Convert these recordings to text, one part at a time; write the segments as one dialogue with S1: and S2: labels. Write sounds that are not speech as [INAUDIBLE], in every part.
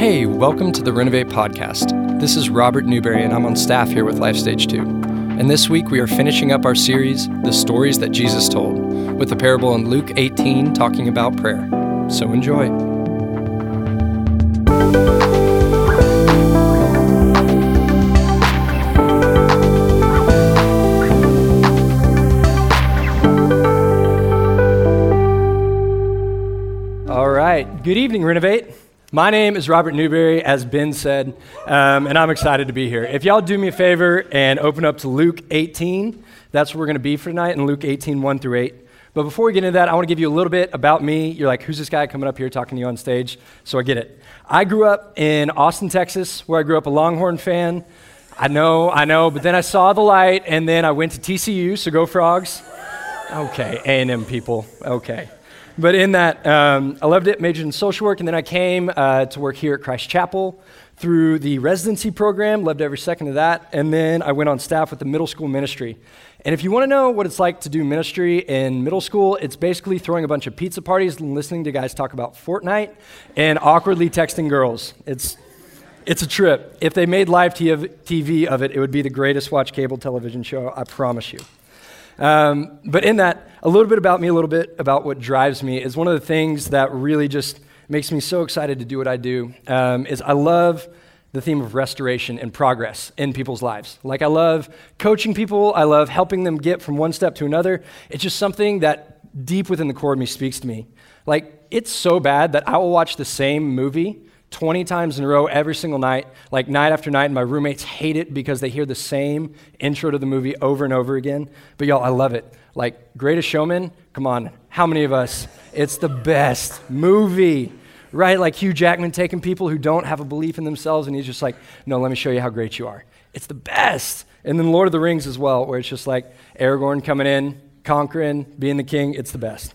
S1: Hey, welcome to the Renovate Podcast. This is Robert Newberry, and I'm on staff here with Life Stage 2. And this week we are finishing up our series, The Stories That Jesus Told, with the parable in Luke 18 talking about prayer. So enjoy. All right. Good evening, Renovate. My name is Robert Newberry, as Ben said, um, and I'm excited to be here. If y'all do me a favor and open up to Luke 18, that's where we're going to be for tonight, in Luke 18, 1 through 8. But before we get into that, I want to give you a little bit about me. You're like, who's this guy coming up here talking to you on stage? So I get it. I grew up in Austin, Texas, where I grew up a Longhorn fan. I know, I know, but then I saw the light, and then I went to TCU, so go Frogs. Okay, A&M people, okay. But in that, um, I loved it, majored in social work, and then I came uh, to work here at Christ Chapel through the residency program, loved every second of that, and then I went on staff with the middle school ministry. And if you want to know what it's like to do ministry in middle school, it's basically throwing a bunch of pizza parties and listening to guys talk about Fortnite and awkwardly texting girls. It's, it's a trip. If they made live TV of it, it would be the greatest watch cable television show, I promise you. Um, but in that, a little bit about me, a little bit about what drives me is one of the things that really just makes me so excited to do what I do. Um, is I love the theme of restoration and progress in people's lives. Like I love coaching people, I love helping them get from one step to another. It's just something that deep within the core of me speaks to me. Like it's so bad that I will watch the same movie 20 times in a row every single night, like night after night, and my roommates hate it because they hear the same intro to the movie over and over again. But y'all, I love it. Like, Greatest Showman, come on, how many of us? It's the best movie, right? Like Hugh Jackman taking people who don't have a belief in themselves, and he's just like, no, let me show you how great you are. It's the best. And then Lord of the Rings as well, where it's just like Aragorn coming in, conquering, being the king. It's the best.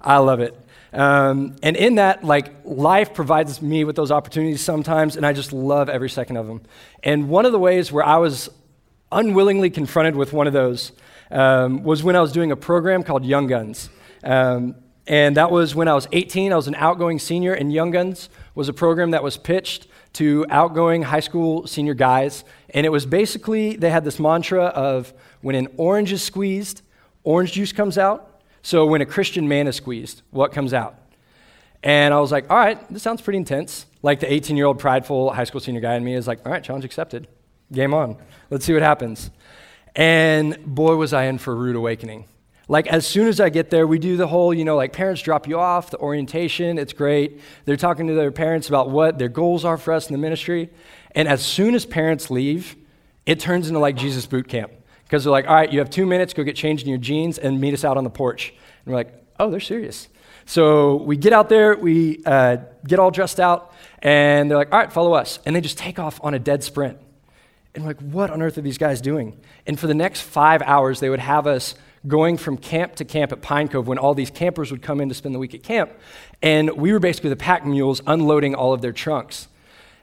S1: I love it. Um, and in that, like, life provides me with those opportunities sometimes, and I just love every second of them. And one of the ways where I was unwillingly confronted with one of those um, was when I was doing a program called Young Guns. Um, and that was when I was 18. I was an outgoing senior, and Young Guns was a program that was pitched to outgoing high school senior guys. And it was basically, they had this mantra of when an orange is squeezed, orange juice comes out. So when a Christian man is squeezed, what comes out? And I was like, all right, this sounds pretty intense. Like the 18 year old prideful high school senior guy in me is like, all right, challenge accepted. Game on. Let's see what happens. And boy, was I in for a rude awakening. Like, as soon as I get there, we do the whole, you know, like parents drop you off, the orientation, it's great. They're talking to their parents about what their goals are for us in the ministry. And as soon as parents leave, it turns into like Jesus boot camp. Because they're like, all right, you have two minutes, go get changed in your jeans and meet us out on the porch. And we're like, oh, they're serious. So we get out there, we uh, get all dressed out, and they're like, all right, follow us. And they just take off on a dead sprint. And we're like, what on earth are these guys doing? And for the next five hours, they would have us going from camp to camp at Pine Cove when all these campers would come in to spend the week at camp. And we were basically the pack mules unloading all of their trunks.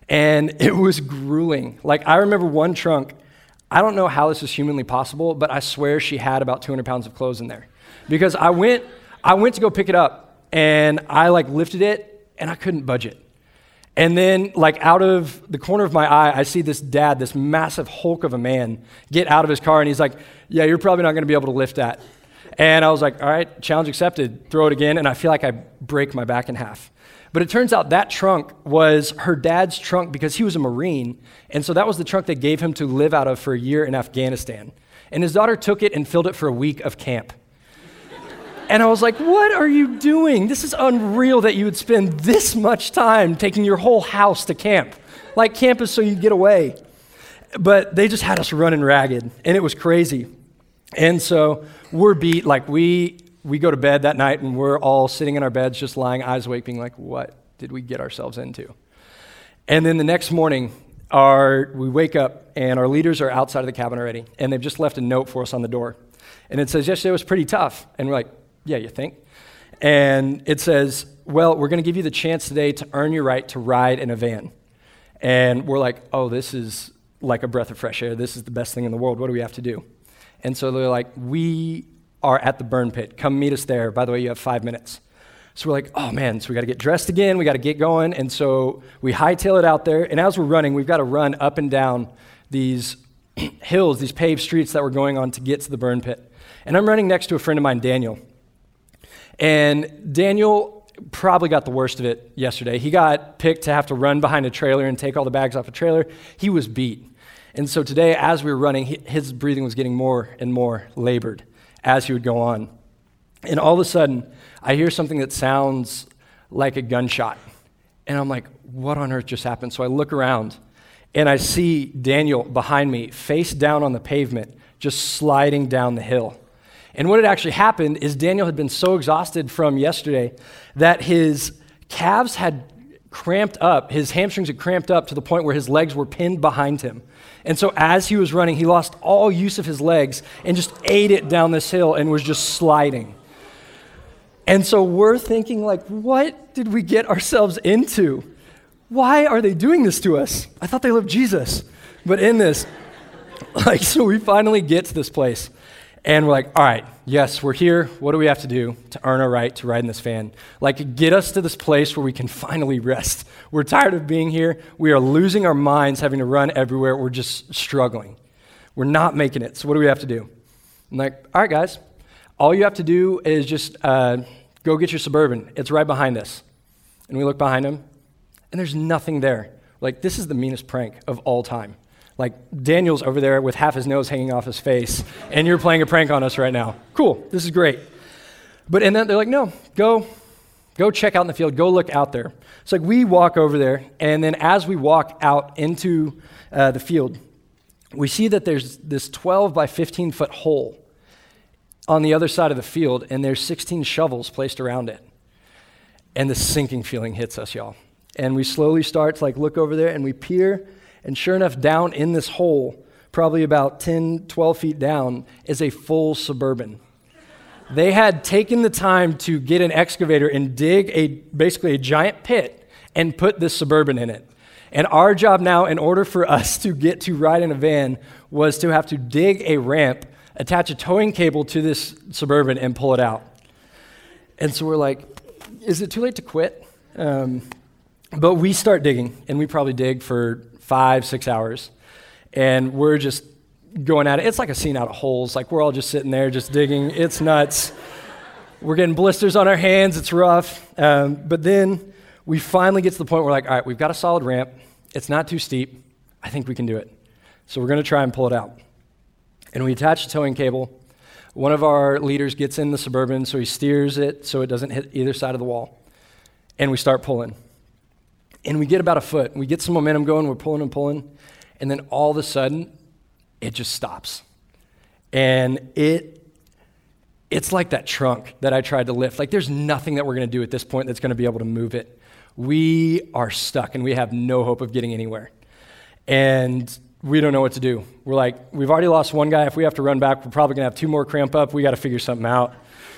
S1: And [LAUGHS] it was grueling. Like, I remember one trunk I don't know how this is humanly possible, but I swear she had about 200 pounds of clothes in there. Because I went, I went to go pick it up, and I like lifted it, and I couldn't budge it. And then, like out of the corner of my eye, I see this dad, this massive hulk of a man, get out of his car, and he's like, "Yeah, you're probably not to be able to lift that." And I was like, "All right, challenge accepted. Throw it again." And I feel like I break my back in half. But it turns out that trunk was her dad's trunk because he was a Marine. And so that was the trunk they gave him to live out of for a year in Afghanistan. And his daughter took it and filled it for a week of camp. And I was like, what are you doing? This is unreal that you would spend this much time taking your whole house to camp. Like camp is so you get away. But they just had us running ragged, and it was crazy. And so we're beat. Like we we go to bed that night and we're all sitting in our beds, just lying, eyes awake, being like, what did we get ourselves into? And then the next morning, our, we wake up and our leaders are outside of the cabin already, and they've just left a note for us on the door. And it says, Yesterday was pretty tough. And we're like, Yeah, you think? And it says, Well, we're going to give you the chance today to earn your right to ride in a van. And we're like, Oh, this is like a breath of fresh air. This is the best thing in the world. What do we have to do? And so they're like, We are at the burn pit. Come meet us there. By the way, you have five minutes. So we're like, oh man, so we got to get dressed again, we got to get going. And so we hightail it out there. And as we're running, we've got to run up and down these [CLEARS THROAT] hills, these paved streets that we're going on to get to the burn pit. And I'm running next to a friend of mine, Daniel. And Daniel probably got the worst of it yesterday. He got picked to have to run behind a trailer and take all the bags off a trailer. He was beat. And so today, as we were running, his breathing was getting more and more labored as he would go on. And all of a sudden, I hear something that sounds like a gunshot. And I'm like, what on earth just happened? So I look around and I see Daniel behind me, face down on the pavement, just sliding down the hill. And what had actually happened is Daniel had been so exhausted from yesterday that his calves had cramped up, his hamstrings had cramped up to the point where his legs were pinned behind him. And so as he was running, he lost all use of his legs and just ate it down this hill and was just sliding. And so we're thinking, like, what did we get ourselves into? Why are they doing this to us? I thought they loved Jesus. But in this, [LAUGHS] like, so we finally get to this place. And we're like, all right, yes, we're here. What do we have to do to earn our right to ride in this van? Like, get us to this place where we can finally [LAUGHS] rest. We're tired of being here. We are losing our minds having to run everywhere. We're just struggling. We're not making it. So, what do we have to do? I'm like, all right, guys, all you have to do is just uh, go get your Suburban. It's right behind us. And we look behind him, and there's nothing there. Like, this is the meanest prank of all time. Like, Daniel's over there with half his nose hanging off his face, and you're playing a prank on us right now. Cool, this is great. But, and then they're like, no, go, go check out in the field, go look out there. It's like we walk over there, and then as we walk out into uh, the field, we see that there's this 12 by 15 foot hole on the other side of the field, and there's 16 shovels placed around it. And the sinking feeling hits us, y'all. And we slowly start to like look over there, and we peer and sure enough, down in this hole, probably about 10, 12 feet down, is a full suburban. They had taken the time to get an excavator and dig a basically a giant pit and put this suburban in it. And our job now, in order for [LAUGHS] us to get to ride in a van, was to have to dig a ramp, attach a towing cable to this suburban, and pull it out. And so we're like, is it too late to quit? Um, but we start digging, and we probably dig for five, six hours. And we're just going at it. It's like a scene out of holes. Like we're all just sitting there, just digging. It's nuts. We're getting blisters on our hands. It's rough. Um, but then we finally get to the point where, like, all right, we've got a solid ramp. It's not too steep. I think we can do it. So we're going to try and pull it out. And we attach the towing cable. One of our leaders gets in the Suburban, so he steers it so it doesn't hit either side of the wall. And we start pulling. And we get about a foot. We get some momentum going. We're pulling and pulling. And then all of a sudden, it just stops. And it it's like that trunk that I tried to lift. Like there's nothing that we're going to do at this point that's going to be able to move it. We are stuck and we have no hope of getting anywhere. And we don't know what to do. We're like, we've already lost one guy. If we have to run back, we're probably going to have two more cramp up. We got to figure something out.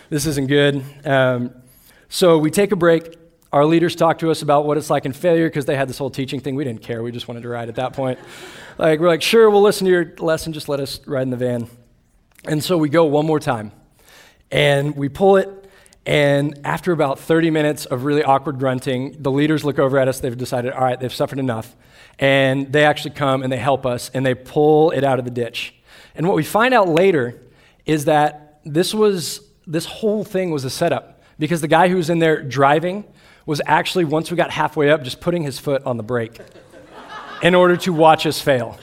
S1: This isn't good. Um, so we take a break our leaders talked to us about what it's like in failure because they had this whole teaching thing. We didn't care. We just wanted to ride at that point. Like, we're like, sure, we'll listen to your lesson. Just let us ride in the van. And so we go one more time. And we pull it. And after about 30 minutes of really awkward grunting, the leaders look over at us. They've decided, all right, they've suffered enough. And they actually come and they help us and they pull it out of the ditch. And what we find out later is that this was this whole thing was a setup because the guy who was in there driving was actually, once we got halfway up, just putting his foot on the brake in order to watch us fail.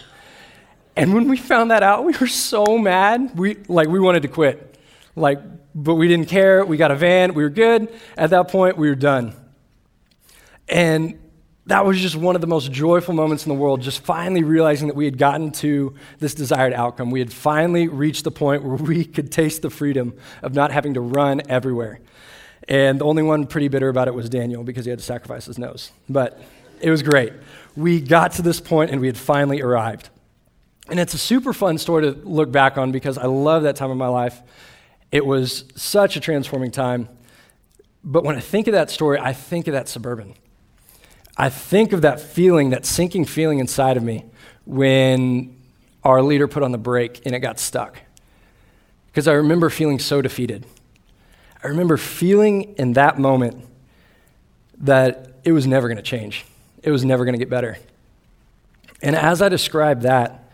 S1: And when we found that out, we were so mad. We, like, we wanted to quit. Like, but we didn't care. We got a van. We were good. At that point, we were done. And that was just one of the most joyful moments in the world, just finally realizing that we had gotten to this desired outcome. We had finally reached the point where we could taste the freedom of not having to run everywhere. And the only one pretty bitter about it was Daniel because he had to sacrifice his nose. But it was great. We got to this point and we had finally arrived. And it's a super fun story to look back on because I love that time of my life. It was such a transforming time. But when I think of that story, I think of that suburban. I think of that feeling, that sinking feeling inside of me when our leader put on the brake and it got stuck. Because I remember feeling so defeated. I remember feeling in that moment that it was never going to change. It was never going to get better. And as I describe that,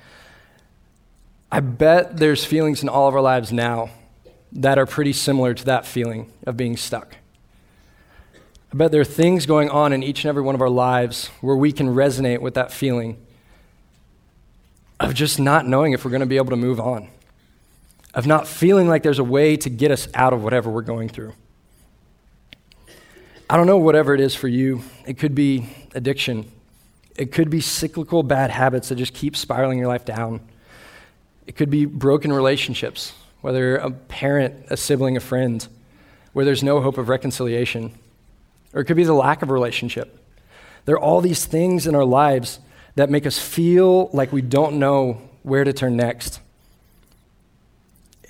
S1: I bet there's feelings in all of our lives now that are pretty similar to that feeling of being stuck. I bet there are things going on in each and every one of our lives where we can resonate with that feeling of just not knowing if we're going to be able to move on, of not feeling like there's a way to get us out of whatever we're going through. I don't know whatever it is for you. It could be addiction. It could be cyclical bad habits that just keep spiraling your life down. It could be broken relationships, whether a parent, a sibling, a friend, where there's no hope of reconciliation. Or it could be the lack of a relationship. There are all these things in our lives that make us feel like we don't know where to turn next.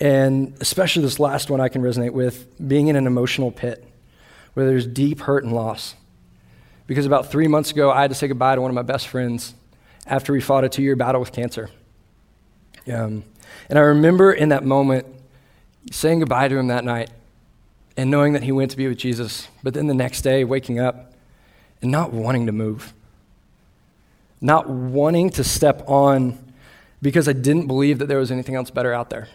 S1: And especially this last one I can resonate with being in an emotional pit where there's deep hurt and loss. Because about three months ago, I had to say goodbye to one of my best friends after we fought a two year battle with cancer. Um, and I remember in that moment saying goodbye to him that night and knowing that he went to be with Jesus, but then the next day waking up and not wanting to move, not wanting to step on because I didn't believe that there was anything else better out there,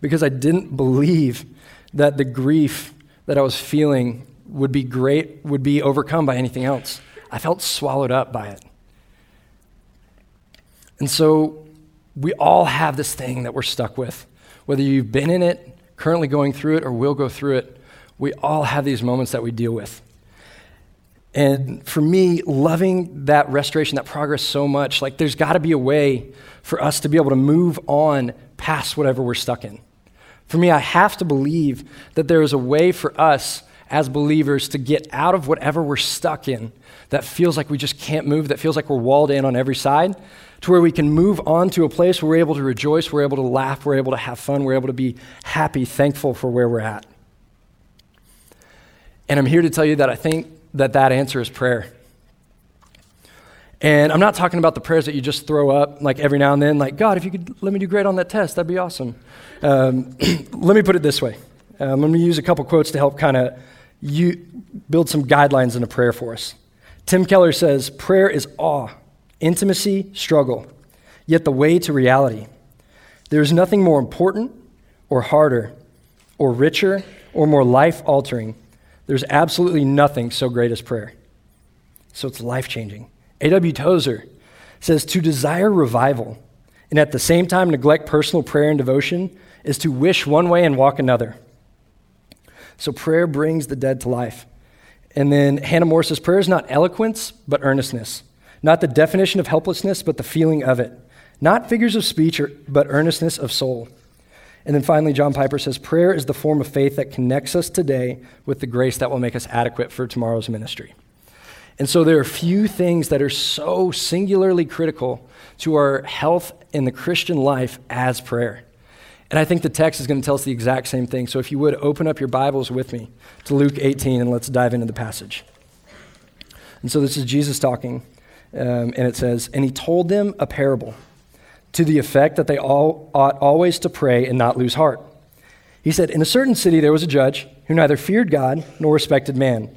S1: because I didn't believe that the grief that I was feeling would be great, would be overcome by anything else. I felt swallowed up by it. And so we all have this thing that we're stuck with. Whether you've been in it, currently going through it, or will go through it, we all have these moments that we deal with. And for me, loving that restoration, that progress so much, like there's got to be a way for us to be able to move on past whatever we're stuck in. For me, I have to believe that there is a way for us as believers to get out of whatever we're stuck in that feels like we just can't move, that feels like we're walled in on every side, to where we can move on to a place where we're able to rejoice, we're able to laugh, we're able to have fun, we're able to be happy, thankful for where we're at. And I'm here to tell you that I think that that answer is prayer. And I'm not talking about the prayers that you just throw up like every now and then, like, God, if you could let me do great on that test, that'd be awesome. Um, [CLEARS THROAT] let me put it this way. Um, going to use a couple quotes to help kind of build some guidelines in a prayer for us. Tim Keller says, Prayer is awe, intimacy, struggle, yet the way to reality. There is nothing more important or harder or richer or more life altering. There's absolutely nothing so great as prayer. So it's life changing. A.W. Tozer says, To desire revival and at the same time neglect personal prayer and devotion is to wish one way and walk another. So prayer brings the dead to life. And then Hannah More says, Prayer is not eloquence, but earnestness. Not the definition of helplessness, but the feeling of it. Not figures of speech, or, but earnestness of soul. And then finally, John Piper says, Prayer is the form of faith that connects us today with the grace that will make us adequate for tomorrow's ministry. And so there are few things that are so singularly critical to our health in the Christian life as prayer. And I think the text is going to tell us the exact same thing. So if you would open up your Bibles with me to Luke 18 and let's dive into the passage. And so this is Jesus talking, um, and it says, And he told them a parable to the effect that they all ought always to pray and not lose heart. He said, In a certain city there was a judge who neither feared God nor respected man.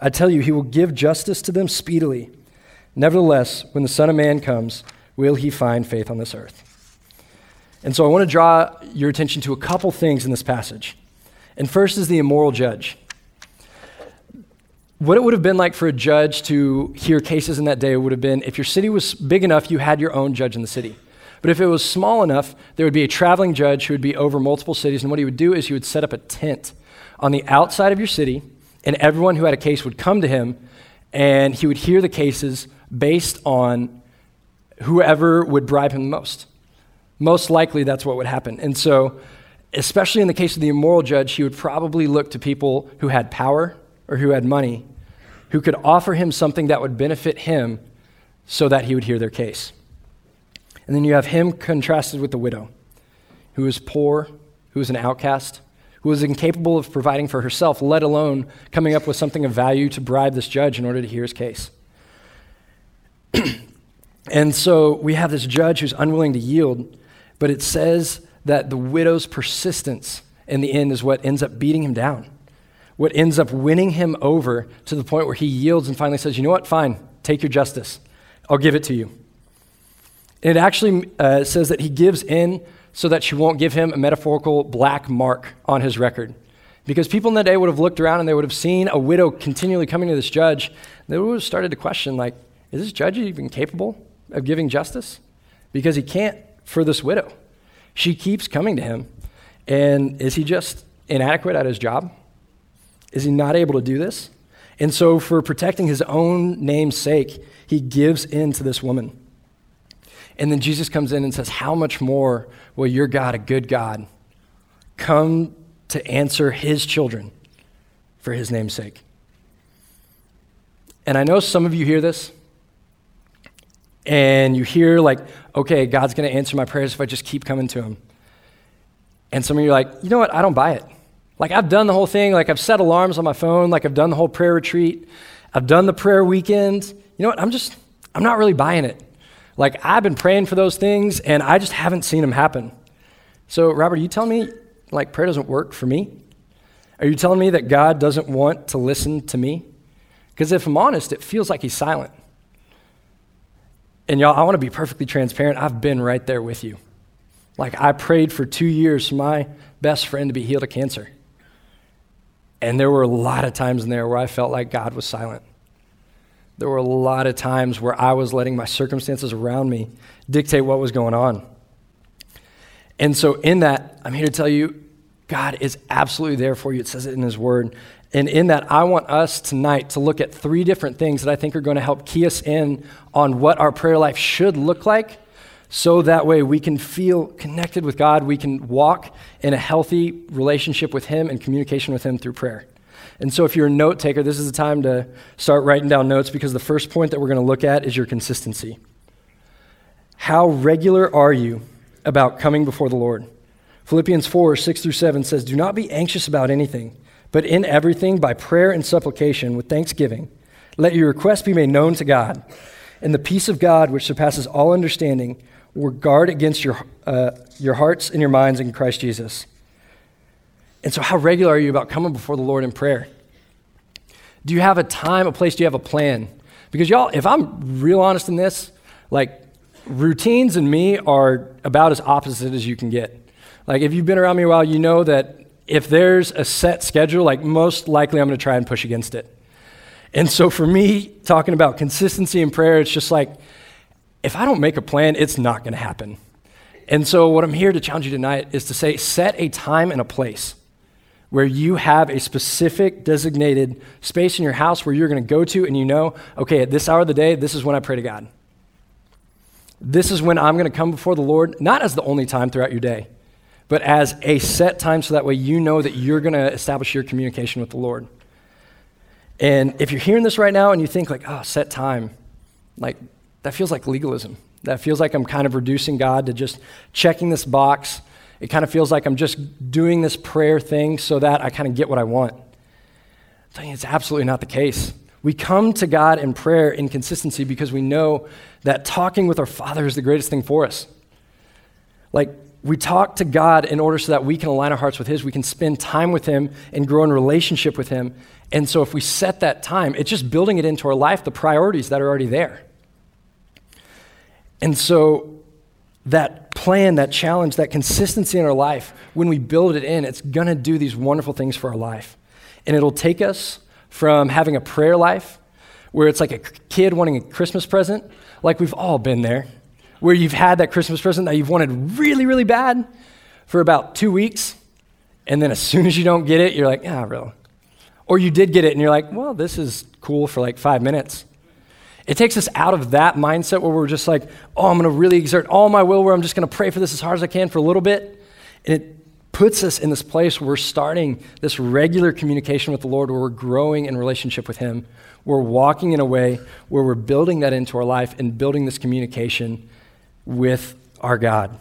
S1: I tell you, he will give justice to them speedily. Nevertheless, when the Son of Man comes, will he find faith on this earth? And so I want to draw your attention to a couple things in this passage. And first is the immoral judge. What it would have been like for a judge to hear cases in that day would have been if your city was big enough, you had your own judge in the city. But if it was small enough, there would be a traveling judge who would be over multiple cities. And what he would do is he would set up a tent on the outside of your city and everyone who had a case would come to him, and he would hear the cases based on whoever would bribe him the most. Most likely, that's what would happen. And so, especially in the case of the immoral judge, he would probably look to people who had power or who had money, who could offer him something that would benefit him so that he would hear their case. And then you have him contrasted with the widow, who is poor, who is an outcast, who was incapable of providing for herself, let alone coming up with something of value to bribe this judge in order to hear his case. [CLEARS THROAT] and so we have this judge who's unwilling to yield, but it says that the widow's persistence in the end is what ends up beating him down, what ends up winning him over to the point where he yields and finally says, You know what? Fine, take your justice. I'll give it to you. It actually uh, says that he gives in so that she won't give him a metaphorical black mark on his record. Because people in that day would have looked around and they would have seen a widow continually coming to this judge. They would have started to question, like, is this judge even capable of giving justice? Because he can't for this widow. She keeps coming to him. And is he just inadequate at his job? Is he not able to do this? And so, for protecting his own name's sake, he gives in to this woman. And then Jesus comes in and says, How much more will your God, a good God, come to answer his children for his name's sake? And I know some of you hear this, and you hear, like, okay, God's going to answer my prayers if I just keep coming to him. And some of you are like, you know what? I don't buy it. Like, I've done the whole thing. Like, I've set alarms on my phone. Like, I've done the whole prayer retreat. I've done the prayer weekend. You know what? I'm just, I'm not really buying it. Like, I've been praying for those things and I just haven't seen them happen. So, Robert, are you telling me, like, prayer doesn't work for me? Are you telling me that God doesn't want to listen to me? Because if I'm honest, it feels like He's silent. And y'all, I want to be perfectly transparent. I've been right there with you. Like, I prayed for two years for my best friend to be healed of cancer. And there were a lot of times in there where I felt like God was silent. There were a lot of times where I was letting my circumstances around me dictate what was going on. And so, in that, I'm here to tell you God is absolutely there for you. It says it in His Word. And in that, I want us tonight to look at three different things that I think are going to help key us in on what our prayer life should look like so that way we can feel connected with God. We can walk in a healthy relationship with Him and communication with Him through prayer. And so, if you're a note taker, this is the time to start writing down notes because the first point that we're going to look at is your consistency. How regular are you about coming before the Lord? Philippians 4 6 through 7 says, Do not be anxious about anything, but in everything, by prayer and supplication, with thanksgiving, let your requests be made known to God. And the peace of God, which surpasses all understanding, will guard against your, uh, your hearts and your minds in Christ Jesus. And so, how regular are you about coming before the Lord in prayer? Do you have a time, a place? Do you have a plan? Because, y'all, if I'm real honest in this, like, routines and me are about as opposite as you can get. Like, if you've been around me a while, you know that if there's a set schedule, like, most likely I'm going to try and push against it. And so, for me, talking about consistency in prayer, it's just like, if I don't make a plan, it's not going to happen. And so, what I'm here to challenge you tonight is to say, set a time and a place where you have a specific designated space in your house where you're going to go to and you know, okay, at this hour of the day, this is when I pray to God. This is when I'm going to come before the Lord, not as the only time throughout your day, but as a set time so that way you know that you're going to establish your communication with the Lord. And if you're hearing this right now and you think, like, oh, set time, like, that feels like legalism. That feels like I'm kind of reducing God to just checking this box it kind of feels like I'm just doing this prayer thing so that I kind of get what I want. I'm you, it's absolutely not the case. We come to God in prayer in consistency because we know that talking with our Father is the greatest thing for us. Like, we talk to God in order so that we can align our hearts with His. We can spend time with Him and grow in relationship with Him. And so, if we set that time, it's just building it into our life, the priorities that are already there. And so, that plan, that challenge, that consistency in our life, when we build it in, it's going to do these wonderful things for our life. And it'll take us from having a prayer life where it's like a kid wanting a Christmas present, like we've all been there, where you've had that Christmas present that you've wanted really, really bad for about two weeks. And then as [LAUGHS] soon as you don't get it, you're like, ah, really? Or you did get it and you're like, well, this is cool for like five minutes. It takes us out of that mindset where we're just like, oh, I'm going to really exert all my will, where I'm just going to pray for this as hard as I can for a little bit. And it puts us in this place where we're starting this regular communication with the Lord, where we're growing in relationship with Him. We're walking in a way where we're building that into our life and building this communication with our God.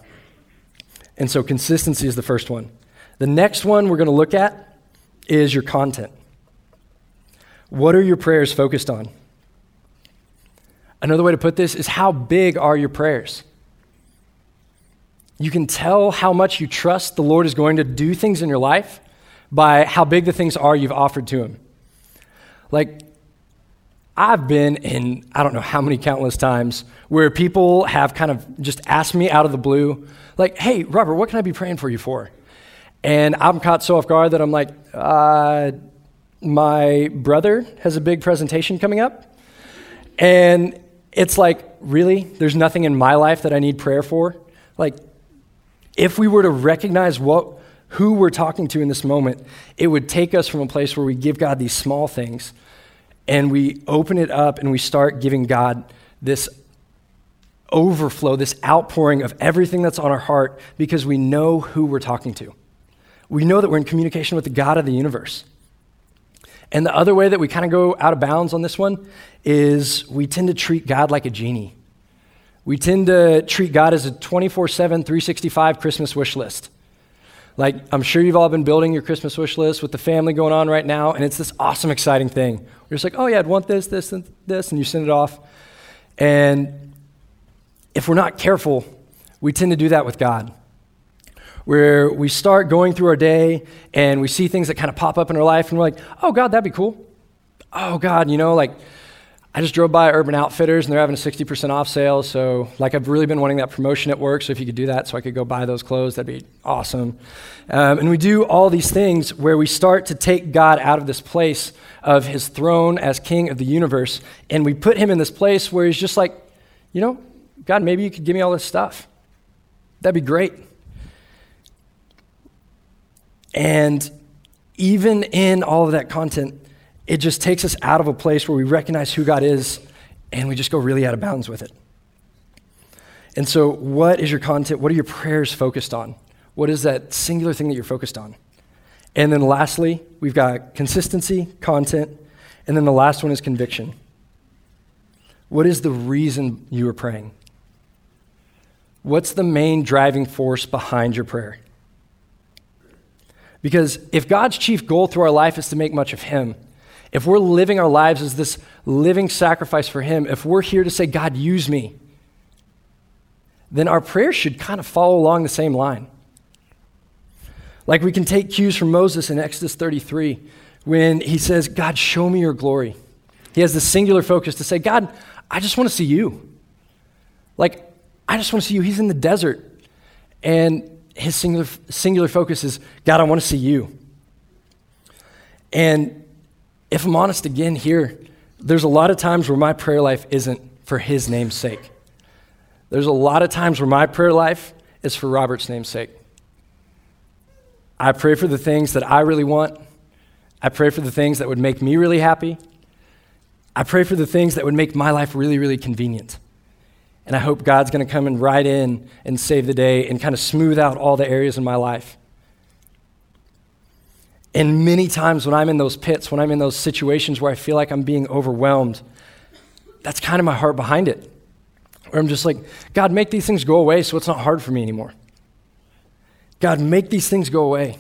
S1: And so consistency is the first one. The next one we're going to look at is your content. What are your prayers focused on? Another way to put this is how big are your prayers? You can tell how much you trust the Lord is going to do things in your life by how big the things are you've offered to Him. Like, I've been in, I don't know how many countless times where people have kind of just asked me out of the blue, like, hey, Robert, what can I be praying for you for? And I'm caught so off guard that I'm like, uh, my brother has a big presentation coming up. And it's like, really? There's nothing in my life that I need prayer for? Like, if we were to recognize what, who we're talking to in this moment, it would take us from a place where we give God these small things and we open it up and we start giving God this overflow, this outpouring of everything that's on our heart because we know who we're talking to. We know that we're in communication with the God of the universe. And the other way that we kind of go out of bounds on this one is we tend to treat God like a genie. We tend to treat God as a 24 7, 365 Christmas wish list. Like, I'm sure you've all been building your Christmas wish list with the family going on right now, and it's this awesome, exciting thing. You're just like, oh, yeah, I'd want this, this, and this, and you send it off. And if we're not careful, we tend to do that with God. Where we start going through our day and we see things that kind of pop up in our life, and we're like, oh, God, that'd be cool. Oh, God, you know, like, I just drove by Urban Outfitters and they're having a 60% off sale. So, like, I've really been wanting that promotion at work. So, if you could do that so I could go buy those clothes, that'd be awesome. Um, and we do all these things where we start to take God out of this place of his throne as king of the universe. And we put him in this place where he's just like, you know, God, maybe you could give me all this stuff. That'd be great. And even in all of that content, it just takes us out of a place where we recognize who God is and we just go really out of bounds with it. And so, what is your content? What are your prayers focused on? What is that singular thing that you're focused on? And then, lastly, we've got consistency, content, and then the last one is conviction. What is the reason you are praying? What's the main driving force behind your prayer? Because if God's chief goal through our life is to make much of Him, if we're living our lives as this living sacrifice for Him, if we're here to say, God, use me, then our prayers should kind of follow along the same line. Like we can take cues from Moses in Exodus 33 when he says, God, show me your glory. He has the singular focus to say, God, I just want to see you. Like, I just want to see you. He's in the desert. And his singular, singular focus is, God, I want to see you. And if I'm honest again here, there's a lot of times where my prayer life isn't for his name's sake. There's a lot of times where my prayer life is for Robert's name's sake. I pray for the things that I really want. I pray for the things that would make me really happy. I pray for the things that would make my life really, really convenient. And I hope God's going to come and ride in and save the day and kind of smooth out all the areas in my life. And many times when I'm in those pits, when I'm in those situations where I feel like I'm being overwhelmed, that's kind of my heart behind it. Where I'm just like, God, make these things go away so it's not hard for me anymore. God, make these things go away.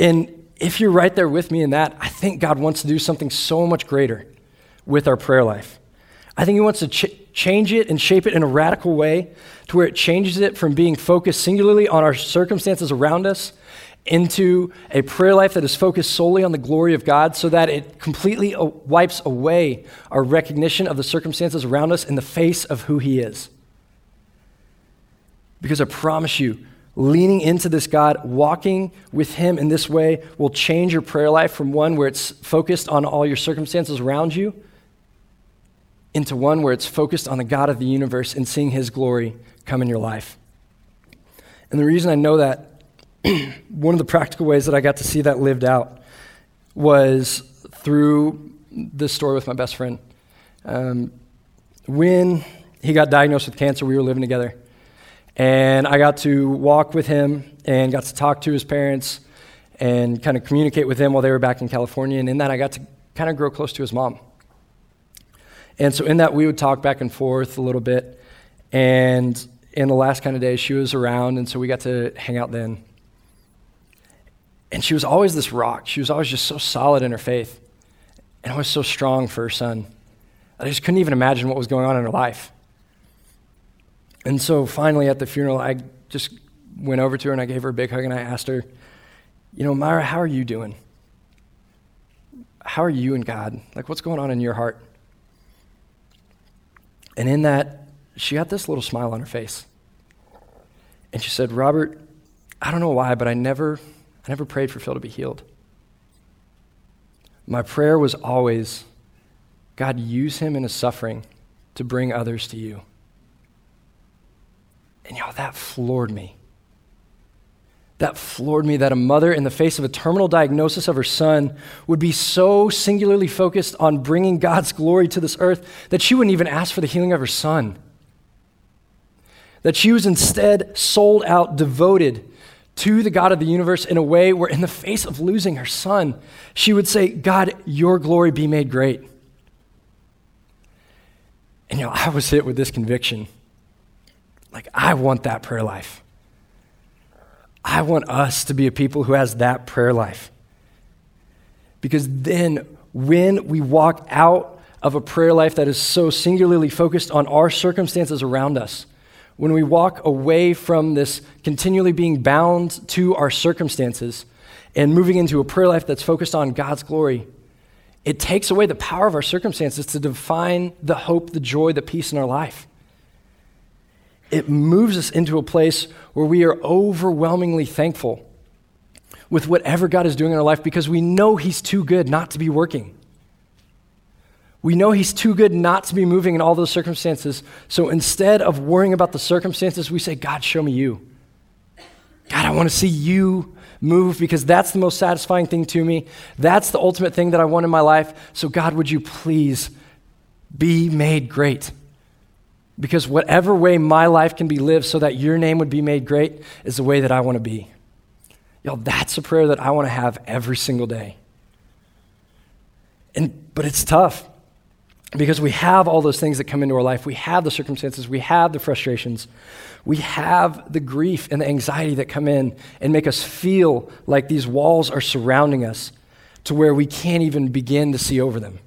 S1: And if you're right there with me in that, I think God wants to do something so much greater with our prayer life. I think He wants to change it and shape it in a radical way to where it changes it from being focused singularly on our circumstances around us into a prayer life that is focused solely on the glory of God so that it completely wipes away our recognition of the circumstances around us in the face of who He is. Because I promise you, leaning into this God, walking with Him in this way will change your prayer life from one where it's focused on all your circumstances around you into one where it's focused on the God of the universe and seeing His glory come in your life. And the reason I know that [CLEARS THROAT] one of the practical ways that I got to see that lived out was through this story with my best friend. Um, when he got diagnosed with cancer, we were living together. And I got to walk with him and got to talk to his parents and kind of communicate with them while they were back in California. And in that, I got to kind of grow close to his mom. And so, in that, we would talk back and forth a little bit. And in the last kind of days, she was around, and so we got to hang out then. And she was always this rock. She was always just so solid in her faith and always so strong for her son. I just couldn't even imagine what was going on in her life. And so finally at the funeral, I just went over to her and I gave her a big hug and I asked her, You know, Myra, how are you doing? How are you and God? Like, what's going on in your heart? And in that, she got this little smile on her face. And she said, Robert, I don't know why, but I never, I never prayed for Phil to be healed. My prayer was always, God, use him in his suffering to bring others to you. And y'all, that floored me. That floored me that a mother, in the face of a terminal diagnosis of her son, would be so singularly focused on bringing God's glory to this earth that she wouldn't even ask for the healing of her son. That she was instead sold out, devoted to the God of the universe in a way where, in the face of losing her son, she would say, God, your glory be made great. And you know, I was hit with this conviction like, I want that prayer life. I want us to be a people who has that prayer life. Because then, when we walk out of a prayer life that is so singularly focused on our circumstances around us, when we walk away from this continually being bound to our circumstances and moving into a prayer life that's focused on God's glory, it takes away the power of our circumstances to define the hope, the joy, the peace in our life it moves us into a place where we are overwhelmingly thankful with whatever God is doing in our life because we know He's too good not to be working. We know He's too good not to be moving in all those circumstances. So instead of worrying about the circumstances, we say, God, show me you. God, I want to see you move because that's the most satisfying thing to me. That's the ultimate thing that I want in my life. So, God, would you please be made great? Because whatever way my life can be lived so that your name would be made great is the way that I want to be. Y'all, that's a prayer that I want to have every single day. And, but it's tough because we have all those things that come into our life. We have the circumstances, we have the frustrations, we have the grief and the anxiety that come in and make us feel like these walls are surrounding us to where we can't even begin to see over them.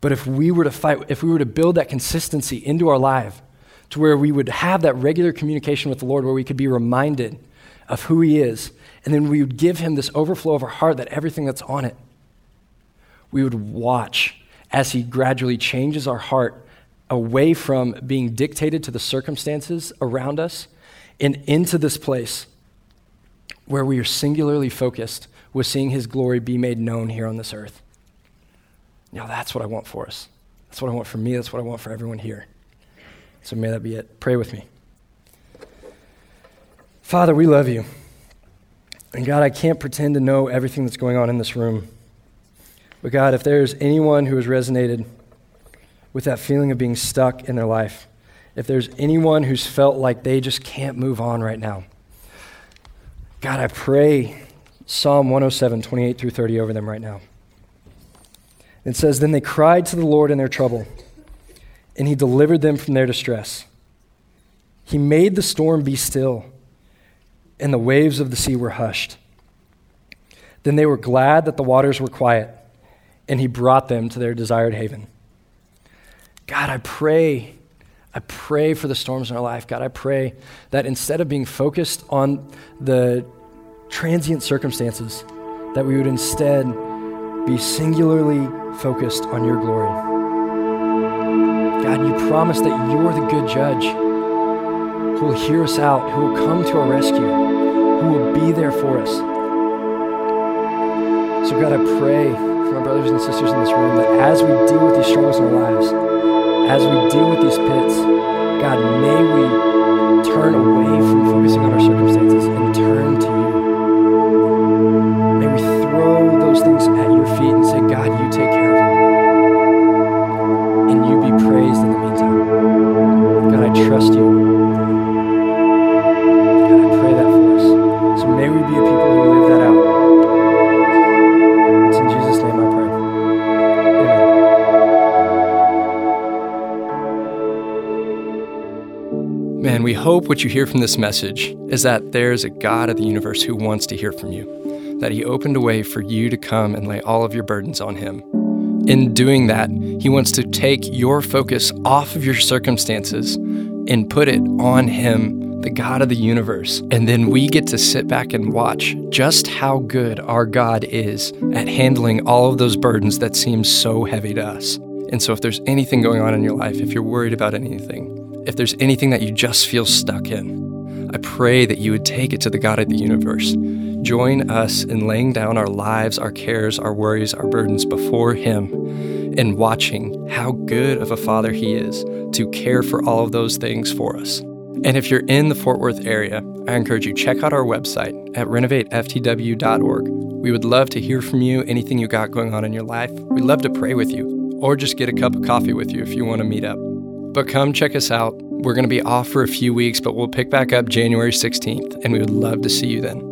S1: But if we were to fight, if we were to build that consistency into our life to where we would have that regular communication with the Lord, where we could be reminded of who He is, and then we would give Him this overflow of our heart that everything that's on it, we would watch as He gradually changes our heart away from being dictated to the circumstances around us and into this place where we are singularly focused with seeing His glory be made known here on this earth. Now that's what I want for us. That's what I want for me. That's what I want for everyone here. So may that be it. Pray with me. Father, we love you. And God, I can't pretend to know everything that's going on in this room. But God, if there's anyone who has resonated with that feeling of being stuck in their life, if there's anyone who's felt like they just can't move on right now, God, I pray Psalm 107, 28 through 30 over them right now. It says, Then they cried to the Lord in their trouble, and he delivered them from their distress. He made the storm be still, and the waves of the sea were hushed. Then they were glad that the waters were quiet, and he brought them to their desired haven. God, I pray, I pray for the storms in our life. God, I pray that instead of being focused on the transient circumstances, that we would instead be singularly focused on your glory. God, you promise that you're the good judge who will hear us out, who will come to our rescue, who will be there for us. So, God, I pray for my brothers and sisters in this room that as we deal with these struggles in our lives, as we deal with these pits, God, may we turn away from focusing on our circumstances and turn to you. May we throw those things hope what you hear from this message is that there's a God of the universe who wants to hear from you, that He opened a way for you to come and lay all of your burdens on Him. In doing that, He wants to take your focus off of your circumstances and put it on Him, the God of the universe. And then we get to sit back and watch just how good our God is at handling all of those burdens that seem so heavy to us. And so, if there's anything going on in your life, if you're worried about anything, if there's anything that you just feel stuck in, I pray that you would take it to the God of the universe. Join us in laying down our lives, our cares, our worries, our burdens before Him and watching how good of a Father He is to care for all of those things for us. And if you're in the Fort Worth area, I encourage you check out our website at renovateftw.org. We would love to hear from you, anything you got going on in your life. We'd love to pray with you or just get a cup of coffee with you if you want to meet up. But come check us out. We're going to be off for a few weeks, but we'll pick back up January 16th, and we would love to see you then.